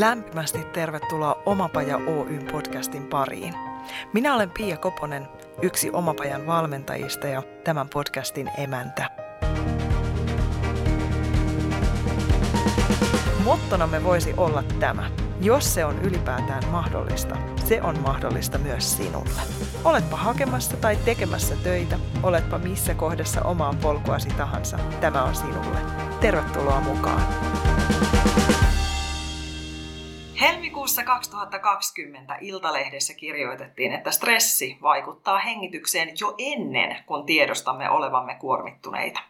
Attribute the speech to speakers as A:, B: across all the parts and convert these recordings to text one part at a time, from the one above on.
A: Lämpimästi tervetuloa Omapaja Oyn podcastin pariin. Minä olen Pia Koponen, yksi Omapajan valmentajista ja tämän podcastin emäntä. Mottonamme voisi olla tämä. Jos se on ylipäätään mahdollista, se on mahdollista myös sinulle. Oletpa hakemassa tai tekemässä töitä, oletpa missä kohdassa omaa polkuasi tahansa, tämä on sinulle. Tervetuloa mukaan! Helmikuussa 2020 Iltalehdessä kirjoitettiin, että stressi vaikuttaa hengitykseen jo ennen kuin tiedostamme olevamme kuormittuneita.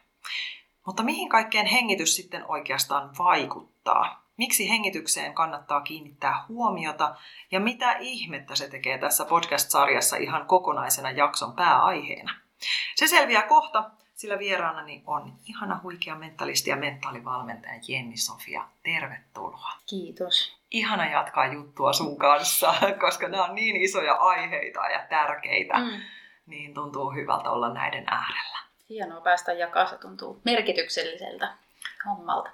A: Mutta mihin kaikkeen hengitys sitten oikeastaan vaikuttaa? Miksi hengitykseen kannattaa kiinnittää huomiota ja mitä ihmettä se tekee tässä podcast-sarjassa ihan kokonaisena jakson pääaiheena? Se selviää kohta, sillä vieraanani on ihana huikea mentalisti ja mentaalivalmentaja Jenni Sofia. Tervetuloa.
B: Kiitos.
A: Ihana jatkaa juttua sun kanssa, koska nämä on niin isoja aiheita ja tärkeitä, mm. niin tuntuu hyvältä olla näiden äärellä.
B: Hienoa päästä jakaa, se tuntuu merkitykselliseltä hommalta.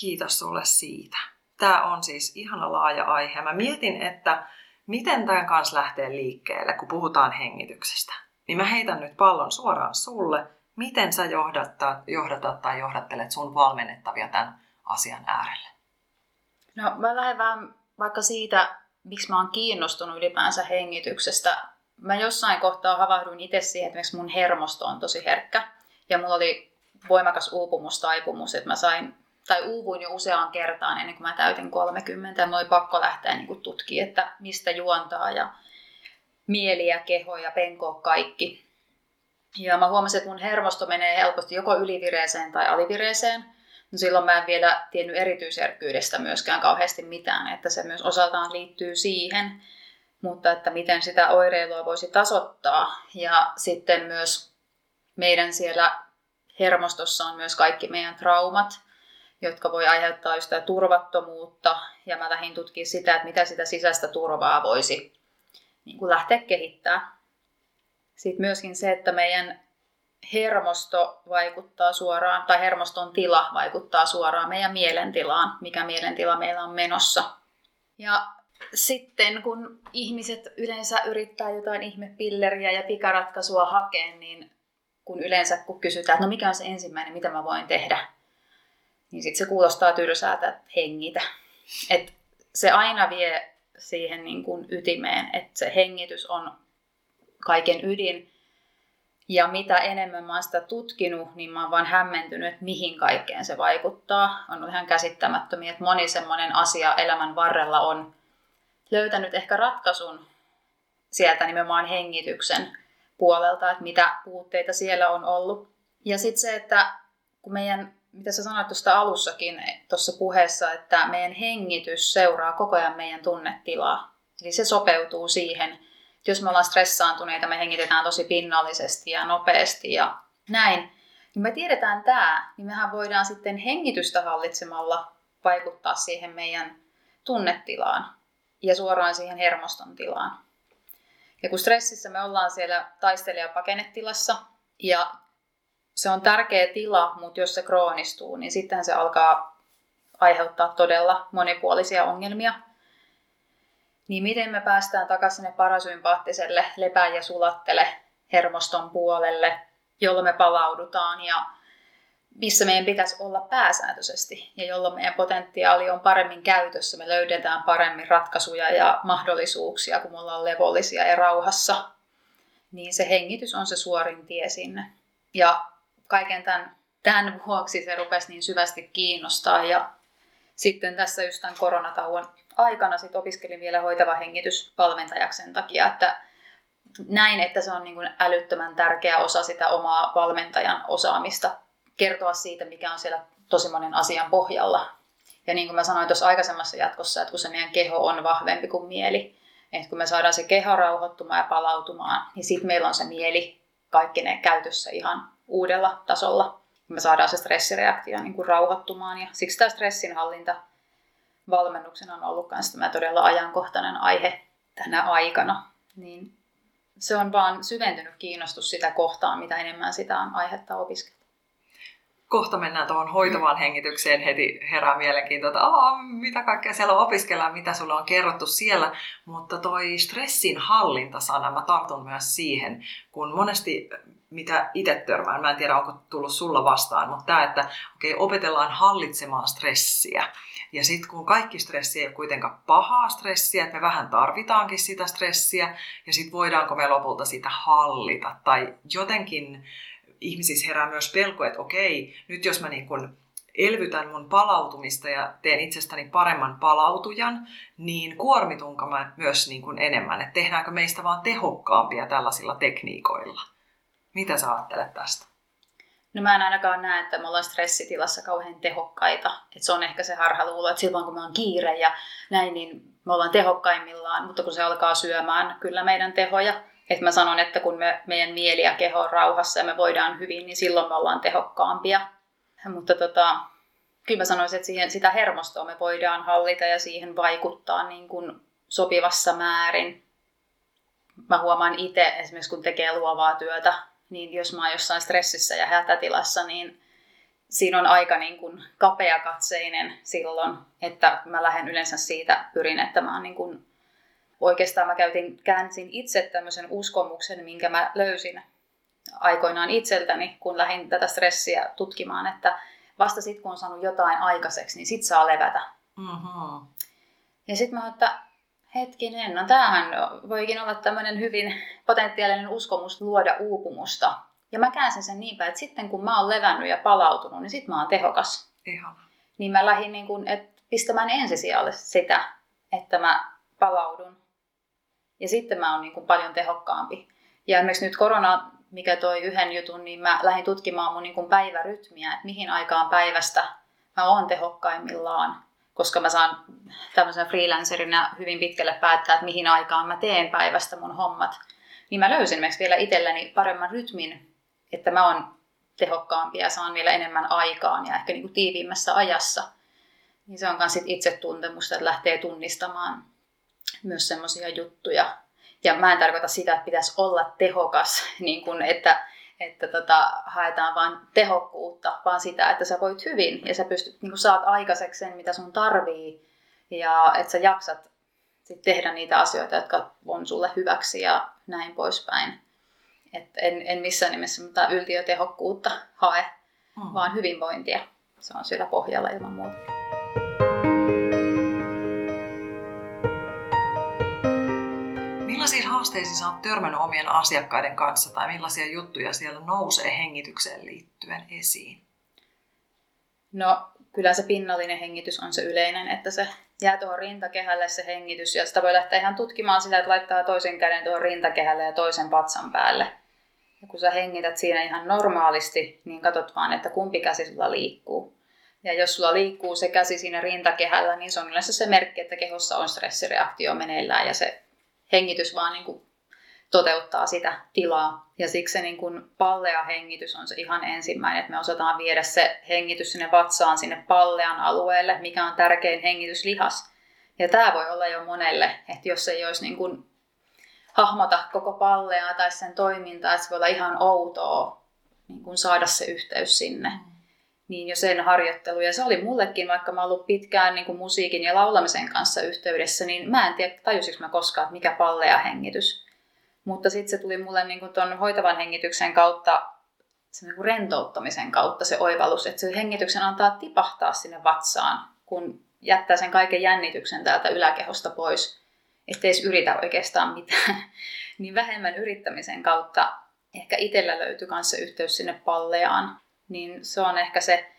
A: Kiitos sulle siitä. Tämä on siis ihana laaja aihe. Mä mietin, että miten tämän kanssa lähtee liikkeelle, kun puhutaan hengityksestä. Niin mä heitän nyt pallon suoraan sulle Miten sä johdatat, johdatat tai johdattelet sun valmennettavia tämän asian äärelle?
B: No mä lähden vähän vaikka siitä, miksi mä oon kiinnostunut ylipäänsä hengityksestä. Mä jossain kohtaa havahduin itse siihen, että mun hermosto on tosi herkkä. Ja mulla oli voimakas uupumustaipumus, että mä sain, tai uuvuin jo useaan kertaan ennen kuin mä täytin 30. Ja mä oli pakko lähteä niin tutkimaan, että mistä juontaa ja mieli ja keho ja penko kaikki. Ja mä huomasin, että mun hermosto menee helposti joko ylivireeseen tai alivireeseen. No silloin mä en vielä tiennyt erityisherkkyydestä myöskään kauheasti mitään, että se myös osaltaan liittyy siihen, mutta että miten sitä oireilua voisi tasoittaa. Ja sitten myös meidän siellä hermostossa on myös kaikki meidän traumat, jotka voi aiheuttaa sitä turvattomuutta. Ja mä lähdin tutkimaan sitä, että mitä sitä sisäistä turvaa voisi niin kuin lähteä kehittämään. Sitten myöskin se, että meidän hermosto vaikuttaa suoraan, tai hermoston tila vaikuttaa suoraan meidän mielentilaan, mikä mielentila meillä on menossa. Ja sitten kun ihmiset yleensä yrittää jotain ihmepilleriä ja pikaratkaisua hakea, niin kun yleensä kun kysytään, että no mikä on se ensimmäinen, mitä mä voin tehdä, niin sitten se kuulostaa tylsältä, että hengitä. Et se aina vie siihen niin kuin ytimeen, että se hengitys on kaiken ydin. Ja mitä enemmän mä oon sitä tutkinut, niin mä oon vaan hämmentynyt, että mihin kaikkeen se vaikuttaa. On ihan käsittämättömiä, että moni semmoinen asia elämän varrella on löytänyt ehkä ratkaisun sieltä nimenomaan hengityksen puolelta, että mitä puutteita siellä on ollut. Ja sitten se, että kun meidän, mitä sä sanoit tuosta alussakin tuossa puheessa, että meidän hengitys seuraa koko ajan meidän tunnetilaa. Eli se sopeutuu siihen, jos me ollaan stressaantuneita, me hengitetään tosi pinnallisesti ja nopeasti ja näin, niin me tiedetään tämä, niin mehän voidaan sitten hengitystä hallitsemalla vaikuttaa siihen meidän tunnetilaan ja suoraan siihen hermoston tilaan. Ja kun stressissä me ollaan siellä taistelija-pakenetilassa ja se on tärkeä tila, mutta jos se kroonistuu, niin sitten se alkaa aiheuttaa todella monipuolisia ongelmia – niin miten me päästään takaisin parasympaattiselle lepää ja sulattele hermoston puolelle, jolloin me palaudutaan ja missä meidän pitäisi olla pääsääntöisesti ja jolloin meidän potentiaali on paremmin käytössä, me löydetään paremmin ratkaisuja ja mahdollisuuksia, kun me ollaan levollisia ja rauhassa, niin se hengitys on se suorin tie sinne. Ja kaiken tämän, tämän vuoksi se rupesi niin syvästi kiinnostaa. Ja sitten tässä just tämän koronatauon aikana sit opiskelin vielä hoitava hengitysvalmentajaksi sen takia, että näin, että se on niin kuin älyttömän tärkeä osa sitä omaa valmentajan osaamista, kertoa siitä, mikä on siellä tosi monen asian pohjalla. Ja niin kuin mä sanoin tuossa aikaisemmassa jatkossa, että kun se meidän keho on vahvempi kuin mieli, että kun me saadaan se keho rauhoittumaan ja palautumaan, niin sitten meillä on se mieli kaikki ne käytössä ihan uudella tasolla. Me saadaan se stressireaktio niin kuin rauhoittumaan ja siksi tämä stressinhallinta valmennuksena on ollut myös tämä todella ajankohtainen aihe tänä aikana, niin se on vaan syventynyt kiinnostus sitä kohtaan, mitä enemmän sitä on aihetta opiskella.
A: kohta mennään tuohon hoitavaan hengitykseen, heti herää mielenkiintoa, että mitä kaikkea siellä opiskellaan, mitä sulla on kerrottu siellä. Mutta toi stressin hallintasana, mä tartun myös siihen, kun monesti mitä itse törmään, mä en tiedä onko tullut sulla vastaan, mutta tämä, että okay, opetellaan hallitsemaan stressiä. Ja sitten kun kaikki stressi ei ole kuitenkaan pahaa stressiä, että me vähän tarvitaankin sitä stressiä, ja sitten voidaanko me lopulta sitä hallita, tai jotenkin ihmisissä herää myös pelko, että okei, nyt jos mä niin kun elvytän mun palautumista ja teen itsestäni paremman palautujan, niin kuormitunko mä myös niin kuin enemmän, että tehdäänkö meistä vaan tehokkaampia tällaisilla tekniikoilla? Mitä sä ajattelet tästä?
B: No mä en ainakaan näe, että me ollaan stressitilassa kauhean tehokkaita. Että se on ehkä se harhaluulo, että silloin kun me on kiire ja näin, niin me ollaan tehokkaimmillaan. Mutta kun se alkaa syömään kyllä meidän tehoja, että mä sanon, että kun me, meidän mieli ja keho on rauhassa ja me voidaan hyvin, niin silloin me ollaan tehokkaampia. Mutta tota, kyllä mä sanoisin, että siihen, sitä hermostoa me voidaan hallita ja siihen vaikuttaa niin kuin sopivassa määrin. Mä huomaan itse esimerkiksi kun tekee luovaa työtä, niin jos mä oon jossain stressissä ja hätätilassa, niin siinä on aika niin kuin kapeakatseinen silloin, että mä lähden yleensä siitä, pyrin, että mä oon niin kuin oikeastaan mä käytin, käänsin itse tämmöisen uskomuksen, minkä mä löysin aikoinaan itseltäni, kun lähdin tätä stressiä tutkimaan, että vasta sitten kun on saanut jotain aikaiseksi, niin sit saa levätä. Mm-hmm. Ja sitten mä että hetkinen, no tämähän voikin olla tämmöinen hyvin potentiaalinen uskomus luoda uupumusta. Ja mä käänsin sen niin päin, että sitten kun mä oon levännyt ja palautunut, niin sitten mä oon tehokas.
A: Ihan.
B: Niin mä lähdin niin kun, et pistämään ensisijalle sitä, että mä palaudun ja sitten mä oon niin kuin paljon tehokkaampi. Ja esimerkiksi nyt korona, mikä toi yhden jutun, niin mä lähdin tutkimaan mun niin kuin päivärytmiä, että mihin aikaan päivästä mä oon tehokkaimmillaan. Koska mä saan tämmöisen freelancerina hyvin pitkälle päättää, että mihin aikaan mä teen päivästä mun hommat. Niin mä löysin esimerkiksi vielä itselleni paremman rytmin, että mä oon tehokkaampi ja saan vielä enemmän aikaan ja ehkä niin kuin tiiviimmässä ajassa. Niin se on myös itsetuntemusta, että lähtee tunnistamaan myös semmoisia juttuja. Ja mä en tarkoita sitä, että pitäisi olla tehokas, niin kun, että, että tota, haetaan vain tehokkuutta, vaan sitä, että sä voit hyvin ja sä pystyt, niin kun saat aikaiseksi sen, mitä sun tarvii ja että sä jaksat sit tehdä niitä asioita, jotka on sulle hyväksi ja näin poispäin. Et en, en missään nimessä mitään yltiötehokkuutta hae, mm. vaan hyvinvointia. Se on siellä pohjalla ilman muuta.
A: Haasteisiin sä oot törmännyt omien asiakkaiden kanssa tai millaisia juttuja siellä nousee hengitykseen liittyen esiin?
B: No kyllä se pinnallinen hengitys on se yleinen, että se jää tuohon rintakehälle se hengitys ja sitä voi lähteä ihan tutkimaan sitä, että laittaa toisen käden tuohon rintakehälle ja toisen patsan päälle. Ja kun sä hengität siinä ihan normaalisti, niin katsot vaan, että kumpi käsi sulla liikkuu. Ja jos sulla liikkuu se käsi siinä rintakehällä, niin se on yleensä se merkki, että kehossa on stressireaktio meneillään ja se hengitys vaan niin kuin toteuttaa sitä tilaa. Ja siksi se niin kuin pallea hengitys on se ihan ensimmäinen, että me osataan viedä se hengitys sinne vatsaan, sinne pallean alueelle, mikä on tärkein hengityslihas. Ja tämä voi olla jo monelle, että jos ei olisi niin kuin hahmota koko palleaa tai sen toimintaa, että se voi olla ihan outoa niin kuin saada se yhteys sinne. Mm niin jo sen harjoittelu. Ja se oli mullekin, vaikka mä ollut pitkään niin kuin musiikin ja laulamisen kanssa yhteydessä, niin mä en tiedä, tajusinko mä koskaan, että mikä pallea hengitys. Mutta sitten se tuli mulle niin kuin ton hoitavan hengityksen kautta, se niin kuin rentouttamisen kautta se oivallus, että se hengityksen antaa tipahtaa sinne vatsaan, kun jättää sen kaiken jännityksen täältä yläkehosta pois, ettei edes yritä oikeastaan mitään. niin vähemmän yrittämisen kautta ehkä itsellä löytyi kanssa yhteys sinne palleaan niin se on ehkä se,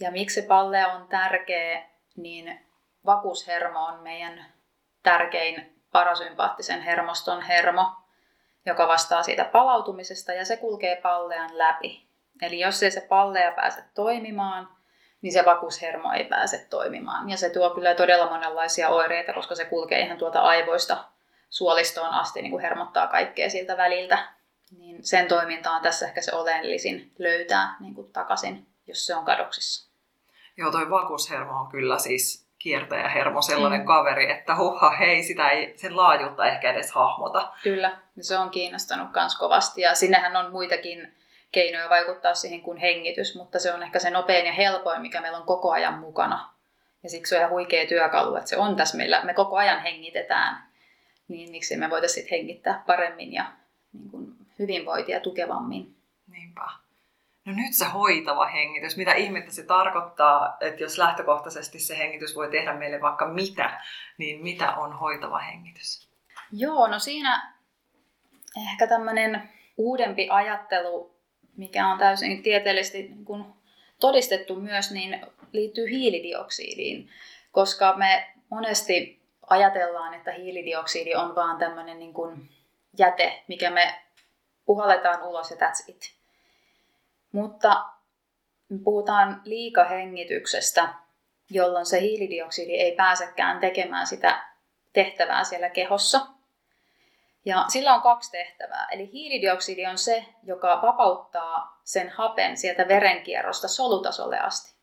B: ja miksi se pallea on tärkeä, niin vakuushermo on meidän tärkein parasympaattisen hermoston hermo, joka vastaa siitä palautumisesta ja se kulkee pallean läpi. Eli jos ei se pallea pääse toimimaan, niin se vakuushermo ei pääse toimimaan. Ja se tuo kyllä todella monenlaisia oireita, koska se kulkee ihan tuolta aivoista suolistoon asti, niin kuin hermottaa kaikkea siltä väliltä niin sen toiminta on tässä ehkä se oleellisin löytää niin kuin takaisin, jos se on kadoksissa.
A: Joo, toi vakuushermo on kyllä siis kiertäjähermo sellainen mm. kaveri, että huha, hei, sitä ei sen laajuutta ehkä edes hahmota.
B: Kyllä, se on kiinnostanut myös kovasti ja sinnehän on muitakin keinoja vaikuttaa siihen kuin hengitys, mutta se on ehkä se nopein ja helpoin, mikä meillä on koko ajan mukana. Ja siksi se on ihan huikea työkalu, että se on tässä meillä. Me koko ajan hengitetään, niin miksi me voitaisiin hengittää paremmin ja niin kuin hyvinvointia tukevammin.
A: Niinpä. No nyt se hoitava hengitys, mitä ihmettä se tarkoittaa, että jos lähtökohtaisesti se hengitys voi tehdä meille vaikka mitä, niin mitä on hoitava hengitys?
B: Joo, no siinä ehkä tämmöinen uudempi ajattelu, mikä on täysin tieteellisesti niin kuin todistettu myös, niin liittyy hiilidioksidiin, koska me monesti ajatellaan, että hiilidioksidi on vaan tämmöinen niin kuin jäte, mikä me puhalletaan ulos ja that's it. Mutta puhutaan liikahengityksestä, jolloin se hiilidioksidi ei pääsekään tekemään sitä tehtävää siellä kehossa. Ja sillä on kaksi tehtävää. Eli hiilidioksidi on se, joka vapauttaa sen hapen sieltä verenkierrosta solutasolle asti.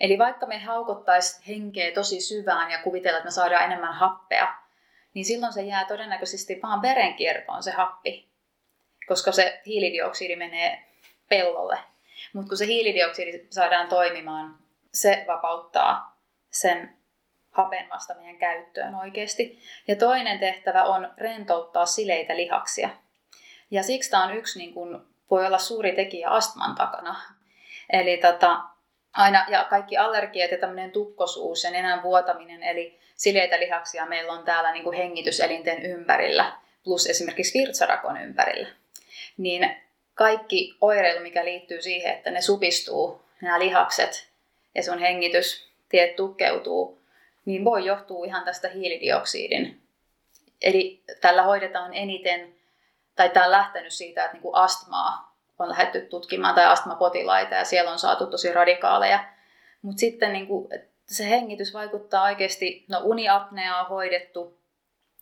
B: Eli vaikka me haukottaisiin henkeä tosi syvään ja kuvitella, että me saadaan enemmän happea, niin silloin se jää todennäköisesti vaan verenkiertoon se happi, koska se hiilidioksidi menee pellolle. Mutta kun se hiilidioksidi saadaan toimimaan, se vapauttaa sen hapen vasta meidän käyttöön oikeasti. Ja toinen tehtävä on rentouttaa sileitä lihaksia. Ja siksi tämä on yksi, niin kun, voi olla suuri tekijä astman takana. Eli tota, aina, ja kaikki allergiat ja tämmöinen tukkosuus ja nenän vuotaminen, eli sileitä lihaksia meillä on täällä niin kuin hengityselinten ympärillä, plus esimerkiksi virtsarakon ympärillä. Niin kaikki oireilu, mikä liittyy siihen, että ne supistuu, nämä lihakset, ja sun hengitystiet tukkeutuu, niin voi johtua ihan tästä hiilidioksidin. Eli tällä hoidetaan eniten, tai tämä on lähtenyt siitä, että niin kuin astmaa on lähdetty tutkimaan, tai astmapotilaita, ja siellä on saatu tosi radikaaleja. Mutta sitten niin kuin, se hengitys vaikuttaa oikeasti, no uniapnea on hoidettu,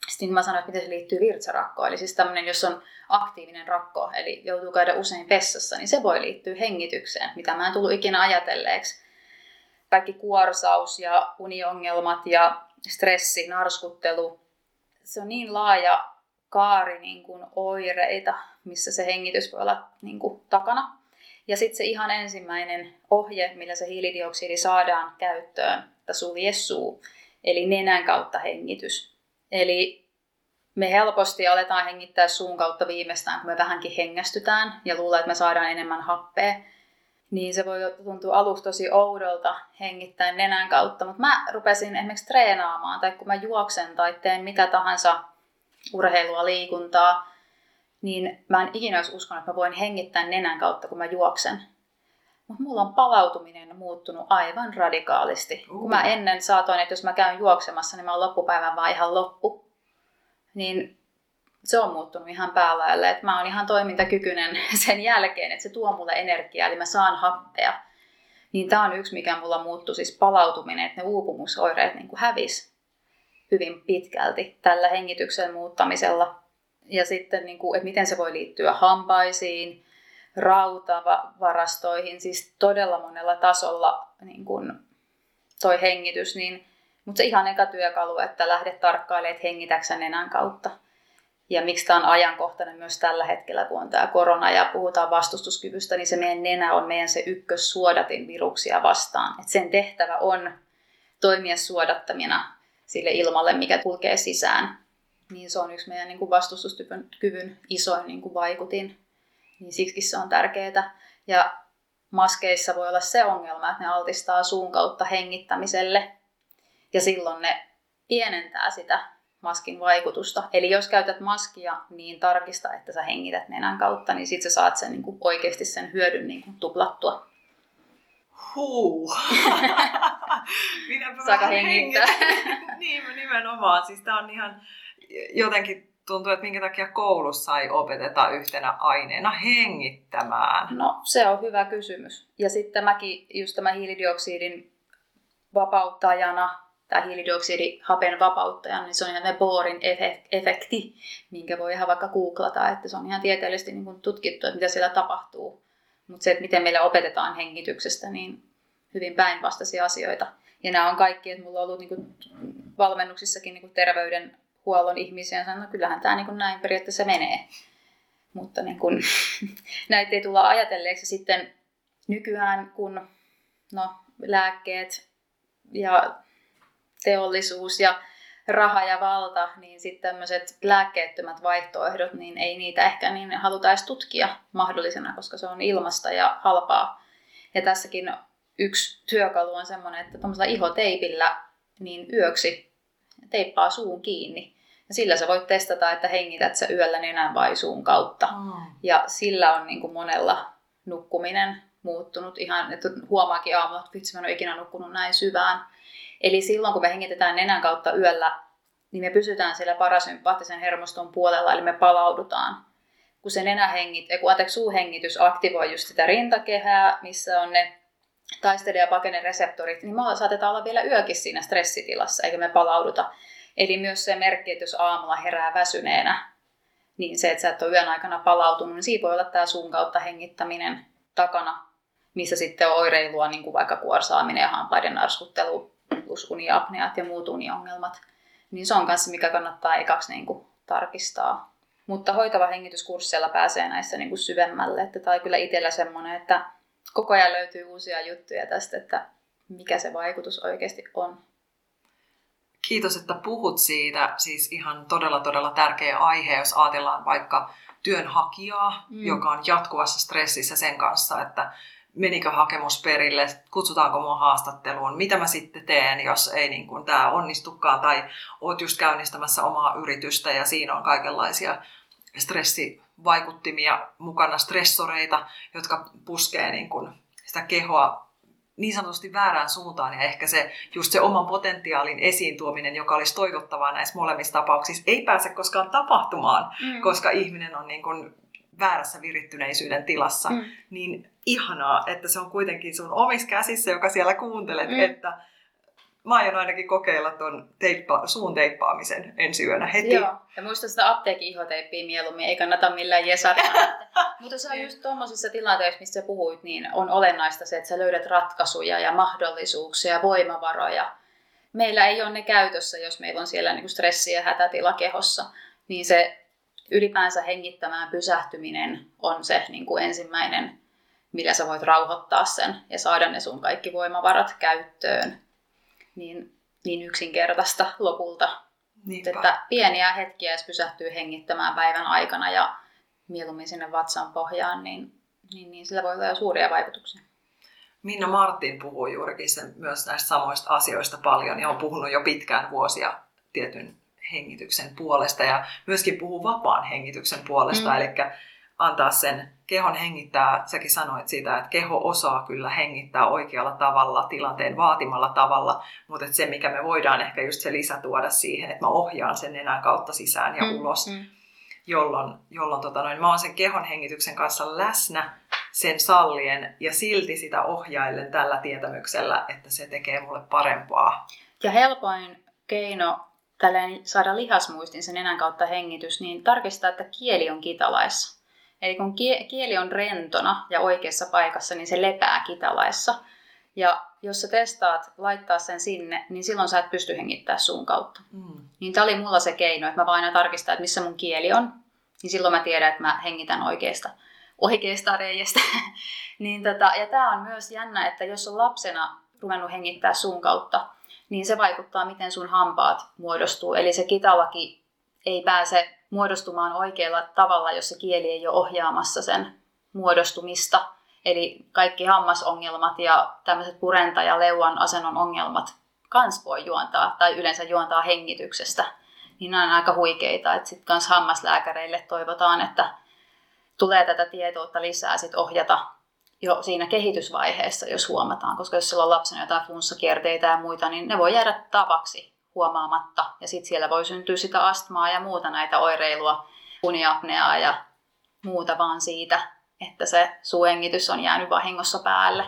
B: sitten mä sanoin, että miten se liittyy virtsarakkoon, eli siis tämmöinen, jos on aktiivinen rakko, eli joutuu käydä usein vessassa, niin se voi liittyä hengitykseen, mitä mä en tullut ikinä ajatelleeksi. Kaikki kuorsaus ja uniongelmat ja stressi, narskuttelu, se on niin laaja kaari niin kuin oireita, missä se hengitys voi olla niin kuin takana. Ja sitten se ihan ensimmäinen ohje, millä se hiilidioksidi saadaan käyttöön, että sulje suu, eli nenän kautta hengitys. Eli me helposti aletaan hengittää suun kautta viimeistään, kun me vähänkin hengästytään ja luulee, että me saadaan enemmän happea. Niin se voi tuntua alusta tosi oudolta hengittää nenän kautta, mutta mä rupesin esimerkiksi treenaamaan, tai kun mä juoksen tai teen mitä tahansa urheilua, liikuntaa, niin mä en ikinä olisi uskonut, että mä voin hengittää nenän kautta, kun mä juoksen. Mutta mulla on palautuminen muuttunut aivan radikaalisti. Uh. Kun mä ennen saatoin, että jos mä käyn juoksemassa, niin mä oon loppupäivän vaan ihan loppu. Niin se on muuttunut ihan päälaille. Että mä oon ihan toimintakykyinen sen jälkeen, että se tuo mulle energiaa, eli mä saan happea. Niin tämä on yksi, mikä mulla muuttui, siis palautuminen, että ne uupumusoireet niin kuin hävis hyvin pitkälti tällä hengityksen muuttamisella. Ja sitten, niin kuin, että miten se voi liittyä hampaisiin, rautavarastoihin, siis todella monella tasolla niin kuin toi hengitys, niin, mutta se ihan eka työkalu, että lähdet tarkkailemaan, että hengitäksä nenän kautta. Ja miksi tämä on ajankohtainen myös tällä hetkellä, kun on tämä korona ja puhutaan vastustuskyvystä, niin se meidän nenä on meidän se ykkössuodatin viruksia vastaan. Et sen tehtävä on toimia suodattamina sille ilmalle, mikä kulkee sisään. Niin se on yksi meidän niin kuin vastustuskyvyn isoin niin kuin vaikutin niin siksi se on tärkeää. Ja maskeissa voi olla se ongelma, että ne altistaa suun kautta hengittämiselle ja silloin ne pienentää sitä maskin vaikutusta. Eli jos käytät maskia, niin tarkista, että sä hengität nenän kautta, niin sit sä saat sen niin kuin oikeasti sen hyödyn niin kuin tuplattua.
A: Huu.
B: Minäpä Saaka hengittää.
A: niin, nimenomaan. Siis tää on ihan jotenkin tuntuu, että minkä takia koulussa ei opeteta yhtenä aineena hengittämään?
B: No, se on hyvä kysymys. Ja sitten mäkin just tämä hiilidioksidin vapauttajana, tai hiilidioksidihapen vapauttajana, niin se on ihan ne Borin efekti, minkä voi ihan vaikka googlata, että se on ihan tieteellisesti niin tutkittu, että mitä siellä tapahtuu. Mutta se, että miten meillä opetetaan hengityksestä, niin hyvin päinvastaisia asioita. Ja nämä on kaikki, että mulla on ollut niin valmennuksissakin niin terveyden huollon ihmisiä ja sanoi, että no kyllähän tämä niin näin periaatteessa menee. mutta niin kun, näitä ei tulla ajatelleeksi. Sitten nykyään, kun no, lääkkeet ja teollisuus ja raha ja valta, niin sitten tämmöiset lääkkeettömät vaihtoehdot, niin ei niitä ehkä niin haluta edes tutkia mahdollisena, koska se on ilmasta ja halpaa. Ja tässäkin yksi työkalu on semmoinen, että tuommoisella ihoteipillä niin yöksi teippaa suun kiinni. Ja sillä sä voit testata, että hengität sä yöllä nenän vai suun kautta. Mm. Ja sillä on niin kuin monella nukkuminen muuttunut ihan, että huomaakin aamulla, että vitsi mä en ole ikinä nukkunut näin syvään. Eli silloin kun me hengitetään nenän kautta yöllä, niin me pysytään siellä parasympaattisen hermoston puolella, eli me palaudutaan. Kun se nenähengit, kun anteeksi, suuhengitys aktivoi just sitä rintakehää, missä on ne taistelija- ja reseptorit, niin me saatetaan olla vielä yökin siinä stressitilassa, eikä me palauduta. Eli myös se merkki, että jos aamulla herää väsyneenä, niin se, että sä et ole yön aikana palautunut, niin siinä voi olla tämä suun kautta hengittäminen takana, missä sitten on oireilua, niin kuin vaikka kuorsaaminen ja hampaiden narskuttelu, plus uniapneat ja muut uniongelmat. Niin se on kanssa, mikä kannattaa ekaksi niin kuin tarkistaa. Mutta hoitava hengityskursseilla pääsee näissä niin kuin syvemmälle. Että tämä on kyllä itsellä semmoinen, että koko ajan löytyy uusia juttuja tästä, että mikä se vaikutus oikeasti on.
A: Kiitos, että puhut siitä. Siis ihan todella, todella tärkeä aihe, jos ajatellaan vaikka työnhakijaa, mm. joka on jatkuvassa stressissä sen kanssa, että menikö hakemus perille, kutsutaanko mua haastatteluun, mitä mä sitten teen, jos ei niin kuin tämä onnistukaan, tai oot just käynnistämässä omaa yritystä ja siinä on kaikenlaisia stressivaikuttimia mukana, stressoreita, jotka puskee niin kuin sitä kehoa niin sanotusti väärään suuntaan ja ehkä se just se oman potentiaalin esiin tuominen, joka olisi toivottavaa näissä molemmissa tapauksissa, ei pääse koskaan tapahtumaan, mm. koska ihminen on niin kuin väärässä virittyneisyyden tilassa, mm. niin ihanaa, että se on kuitenkin sun omissa käsissä, joka siellä kuuntelet, mm. että mä aion ainakin kokeilla tuon teippa, suun teippaamisen ensi yönä heti.
B: Joo, ja muista sitä apteekin ihoteippiä mieluummin, ei kannata millään jesarina. Mutta se on just tuommoisissa tilanteissa, mistä sä puhuit, niin on olennaista se, että sä löydät ratkaisuja ja mahdollisuuksia ja voimavaroja. Meillä ei ole ne käytössä, jos meillä on siellä niin stressi ja hätätila kehossa. Niin se ylipäänsä hengittämään pysähtyminen on se niin kuin ensimmäinen, millä sä voit rauhoittaa sen ja saada ne sun kaikki voimavarat käyttöön. Niin, niin yksinkertaista lopulta. Niinpä. Että pieniä hetkiä, jos pysähtyy hengittämään päivän aikana ja mieluummin sinne vatsan pohjaan, niin, niin, niin sillä voi olla jo suuria vaikutuksia.
A: Minna Martin puhuu juurikin sen, myös näistä samoista asioista paljon ja on puhunut jo pitkään vuosia tietyn hengityksen puolesta ja myöskin puhuu vapaan hengityksen puolesta, mm. eli antaa sen kehon hengittää, säkin sanoit siitä, että keho osaa kyllä hengittää oikealla tavalla, tilanteen vaatimalla tavalla, mutta että se, mikä me voidaan ehkä just se lisä tuoda siihen, että mä ohjaan sen nenän kautta sisään ja mm. ulos, mm. jolloin, jolloin tota noin, mä oon sen kehon hengityksen kanssa läsnä sen sallien ja silti sitä ohjailen tällä tietämyksellä, että se tekee mulle parempaa.
B: Ja helpoin keino tälleen saada lihasmuistin sen nenän kautta hengitys, niin tarkistaa, että kieli on kitalaissa. Eli kun kieli on rentona ja oikeassa paikassa, niin se lepää kitalaissa. Ja jos sä testaat laittaa sen sinne, niin silloin sä et pysty hengittämään suun kautta. Mm. Niin tämä oli mulla se keino, että mä vain tarkistaa, että missä mun kieli on. Niin silloin mä tiedän, että mä hengitän oikeasta, oikeasta reiästä. niin tota, ja tämä on myös jännä, että jos on lapsena ruvennut hengittää suun kautta, niin se vaikuttaa, miten sun hampaat muodostuu. Eli se kitalaki ei pääse muodostumaan oikealla tavalla, jos se kieli ei ole ohjaamassa sen muodostumista. Eli kaikki hammasongelmat ja tämmöiset purenta- ja leuan asennon ongelmat kans voi juontaa, tai yleensä juontaa hengityksestä. Niin on aika huikeita, että sitten kans hammaslääkäreille toivotaan, että tulee tätä tietoutta lisää sit ohjata jo siinä kehitysvaiheessa, jos huomataan, koska jos sillä on lapsena jotain flunssakierteitä ja muita, niin ne voi jäädä tavaksi huomaamatta. Ja sitten siellä voi syntyä sitä astmaa ja muuta näitä oireilua, uniapneaa ja muuta vaan siitä, että se suuhengitys on jäänyt vahingossa päälle.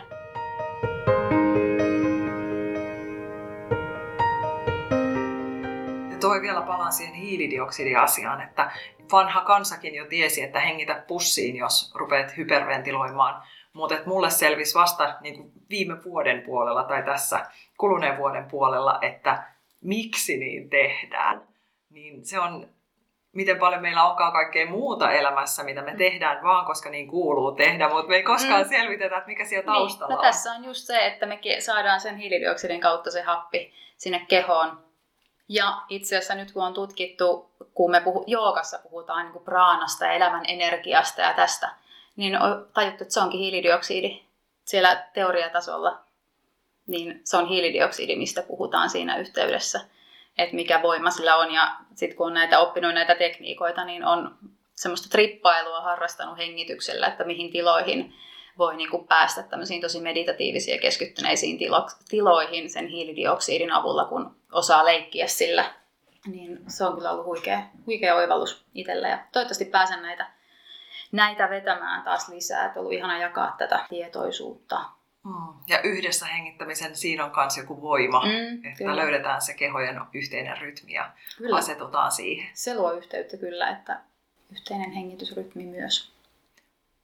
A: Ja toi vielä palaan siihen hiilidioksidiasiaan, että vanha kansakin jo tiesi, että hengitä pussiin, jos rupeat hyperventiloimaan mutta mulle selvisi vasta niin viime vuoden puolella tai tässä kuluneen vuoden puolella, että miksi niin tehdään. Niin se on miten paljon meillä onkaan kaikkea muuta elämässä, mitä me mm. tehdään vaan, koska niin kuuluu tehdä, mutta me ei koskaan mm. selvitetä, että mikä siellä taustalla
B: niin. no,
A: on.
B: tässä on just se, että me saadaan sen hiilidioksidin kautta se happi sinne kehoon. Ja itse asiassa nyt kun on tutkittu, kun me puhu, joogassa puhutaan niin kuin praanasta ja elämän energiasta ja tästä, niin on tajuttu, että se onkin hiilidioksidi siellä teoriatasolla. Niin se on hiilidioksidi, mistä puhutaan siinä yhteydessä että mikä voima sillä on. Ja sitten kun on näitä oppinut näitä tekniikoita, niin on semmoista trippailua harrastanut hengityksellä, että mihin tiloihin voi niin kuin päästä tämmöisiin tosi meditatiivisiin ja keskittyneisiin tilo- tiloihin sen hiilidioksidin avulla, kun osaa leikkiä sillä. Niin se on kyllä ollut huikea, huikea oivallus itsellä ja toivottavasti pääsen näitä, näitä vetämään taas lisää, että on ollut ihana jakaa tätä tietoisuutta
A: Mm. Ja yhdessä hengittämisen siinä on myös joku voima, mm, että kyllä. löydetään se kehojen yhteinen rytmi ja kyllä. asetutaan siihen.
B: Se luo yhteyttä kyllä, että yhteinen hengitysrytmi myös.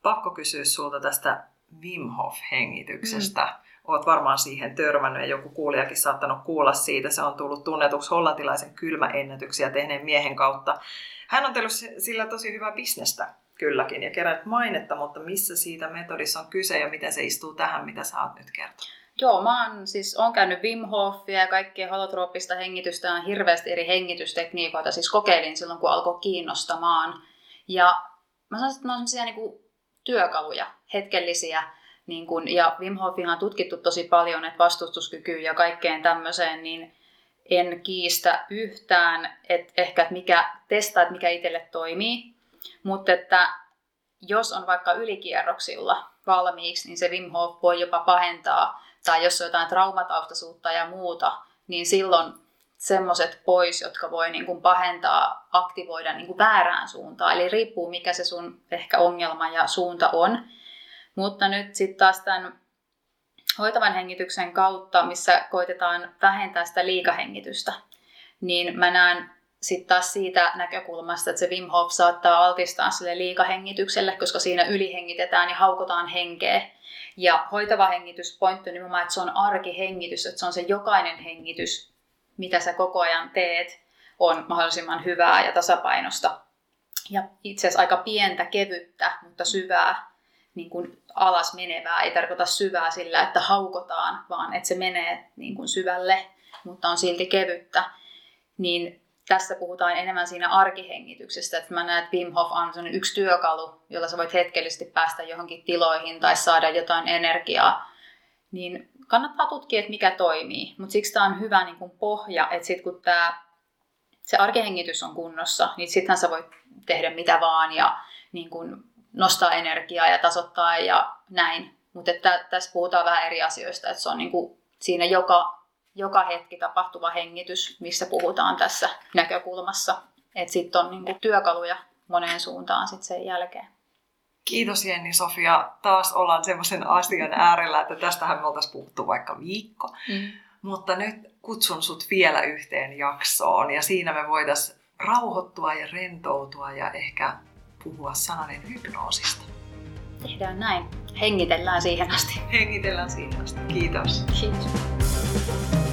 A: Pakko kysyä sulta tästä Wim Hof-hengityksestä. Mm. Olet varmaan siihen törmännyt ja joku kuulijakin saattanut kuulla siitä. Se on tullut tunnetuksi hollantilaisen kylmäennätyksiä tehneen miehen kautta. Hän on tehnyt sillä tosi hyvää bisnestä kylläkin ja kerännyt mainetta, mutta missä siitä metodissa on kyse ja miten se istuu tähän, mitä sä oot nyt kertonut?
B: Joo, mä oon siis on käynyt Wim Hofia ja kaikkea holotrooppista hengitystä on hirveästi eri hengitystekniikoita, siis kokeilin silloin, kun alkoi kiinnostamaan. Ja mä sanoisin, että ne on sellaisia niin työkaluja, hetkellisiä, niin kun, ja Wim Hofihan on tutkittu tosi paljon, että vastustuskyky ja kaikkeen tämmöiseen, niin en kiistä yhtään, että ehkä että mikä, testaa, että mikä itselle toimii. Mutta että jos on vaikka ylikierroksilla valmiiksi, niin se Wim Hof voi jopa pahentaa, tai jos on jotain traumataustaisuutta ja muuta, niin silloin semmoiset pois, jotka voi niin kuin pahentaa, aktivoida niin kuin väärään suuntaan. Eli riippuu mikä se sun ehkä ongelma ja suunta on. Mutta nyt sitten taas tämän hoitavan hengityksen kautta, missä koitetaan vähentää sitä liikahengitystä, niin mä näen sitten taas siitä näkökulmasta, että se Wim Hof saattaa altistaa sille liikahengitykselle, koska siinä ylihengitetään ja haukotaan henkeä. Ja hoitava hengitys pointti nimenomaan, että se on arkihengitys, että se on se jokainen hengitys, mitä sä koko ajan teet, on mahdollisimman hyvää ja tasapainosta. Ja itse asiassa aika pientä, kevyttä, mutta syvää, niin kuin alas menevää. Ei tarkoita syvää sillä, että haukotaan, vaan että se menee niin kuin syvälle, mutta on silti kevyttä. Niin tässä puhutaan enemmän siinä arkihengityksestä, että mä näen, että Wim Hof on yksi työkalu, jolla sä voit hetkellisesti päästä johonkin tiloihin tai saada jotain energiaa, niin kannattaa tutkia, että mikä toimii. Mutta siksi tämä on hyvä niin kuin pohja, että sitten kun tää, se arkihengitys on kunnossa, niin sittenhän sä voit tehdä mitä vaan ja niin kuin nostaa energiaa ja tasoittaa ja näin. Mutta tässä puhutaan vähän eri asioista, että se on niin kuin siinä joka joka hetki tapahtuva hengitys, missä puhutaan tässä näkökulmassa. Että sitten on niinku työkaluja moneen suuntaan sit sen jälkeen.
A: Kiitos Jenni Sofia. Taas ollaan semmoisen asian äärellä, että tästähän me oltaisiin puhuttu vaikka viikko. Mm. Mutta nyt kutsun sut vielä yhteen jaksoon ja siinä me voitaisiin rauhoittua ja rentoutua ja ehkä puhua sananen hypnoosista.
B: Tehdään näin. Hengitellään siihen asti.
A: Hengitellään siihen asti. Kiitos.
B: Kiitos.